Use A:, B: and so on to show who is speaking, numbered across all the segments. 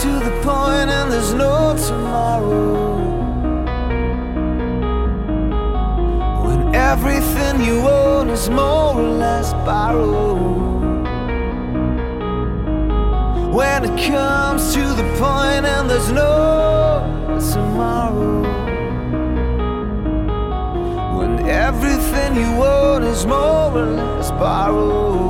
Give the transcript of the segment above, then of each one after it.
A: to the point and there's no tomorrow. When everything you own is more or less borrowed. When it comes to the point and there's no tomorrow. When everything you own is more or less borrowed.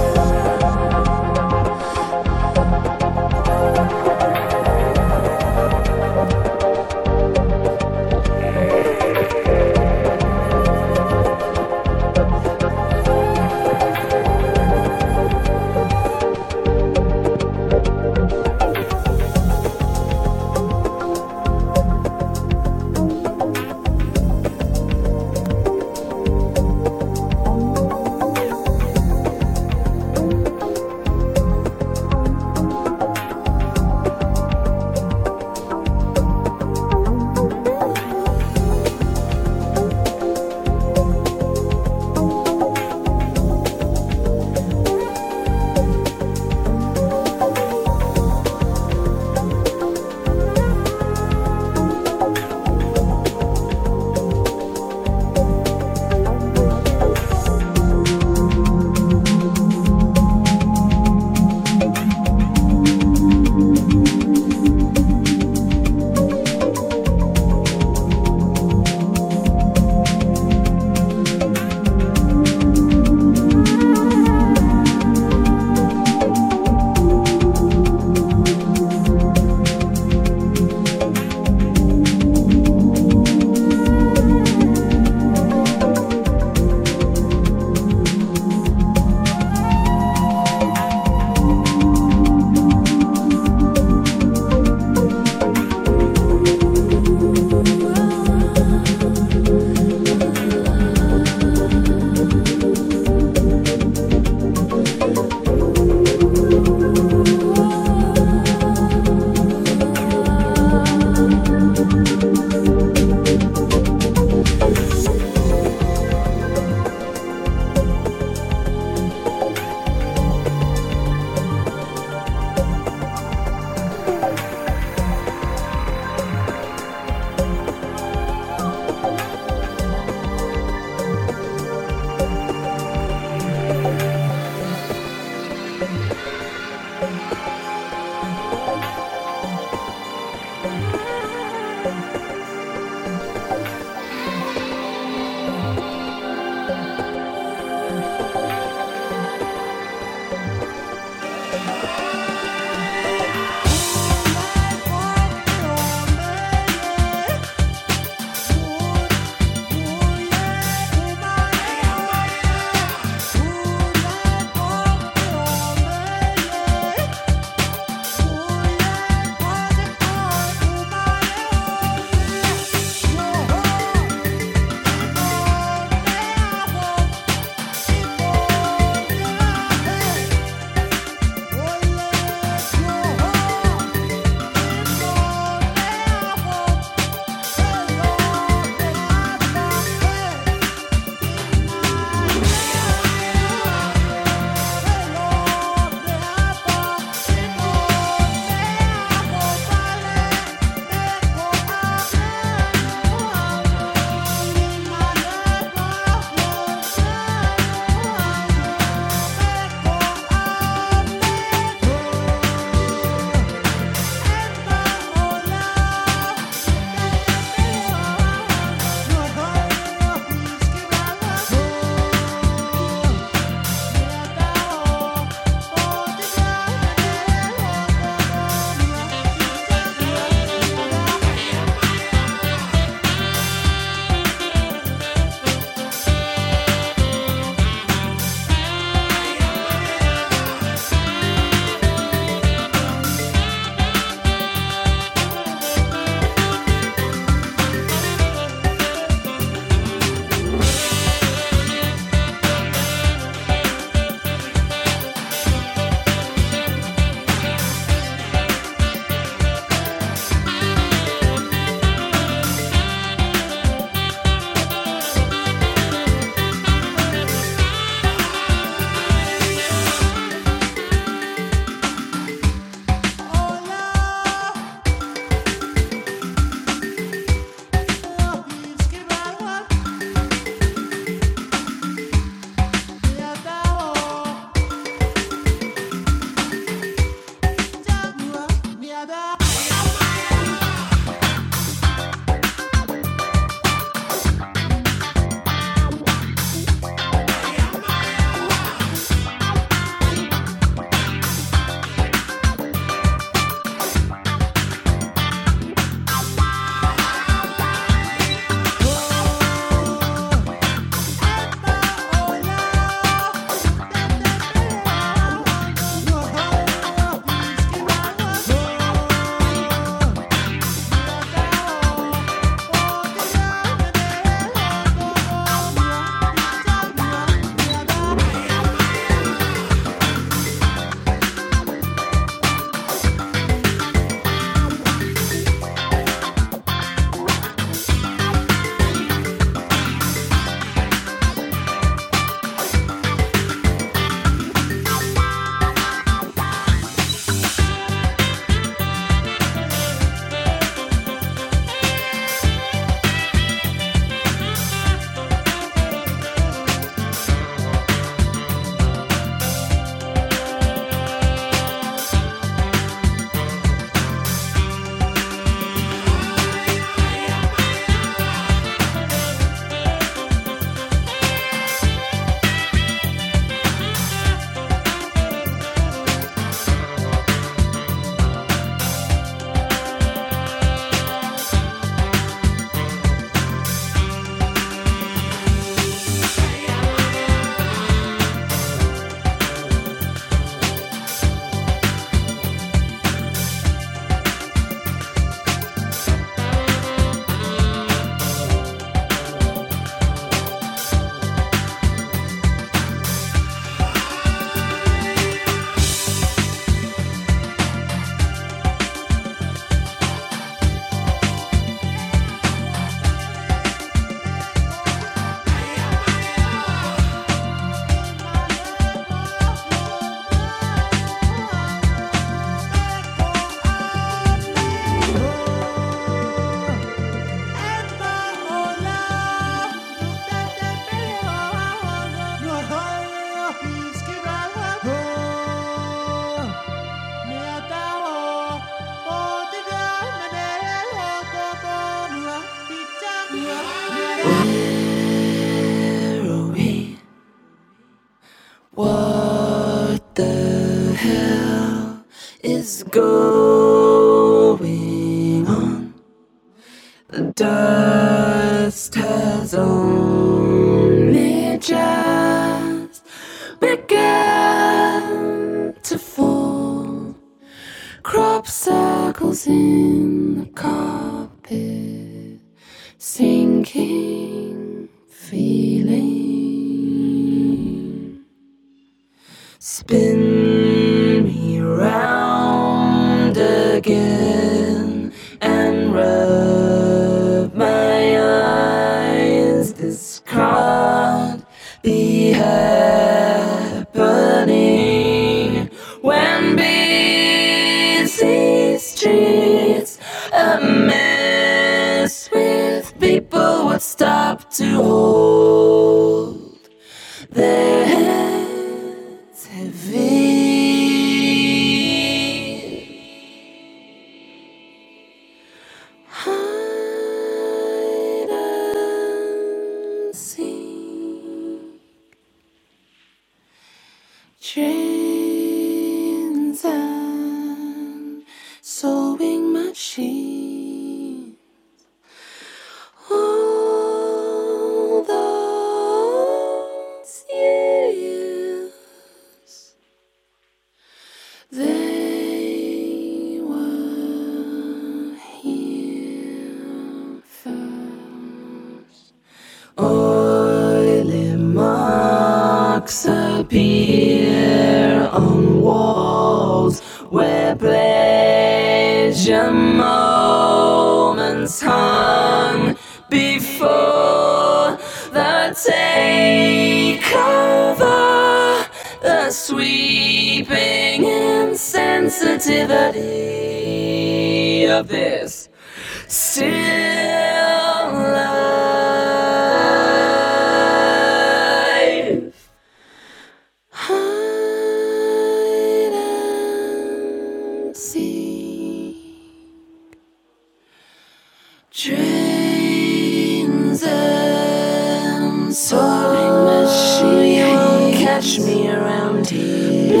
A: around here.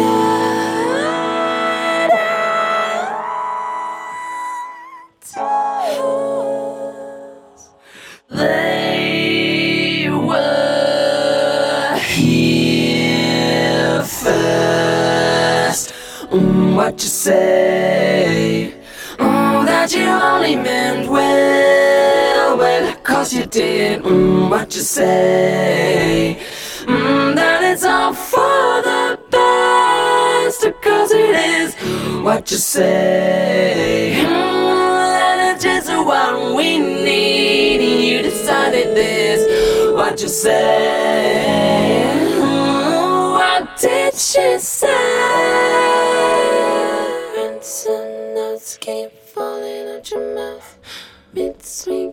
A: They were here first. Mm, what you say? Oh, that you only meant well, well, cause you did mm, what you say. Mm, that it's all for. what you say. Mm, just what we need. You decided this, what you say. Mm, what did she say? And some notes keep falling out your mouth between.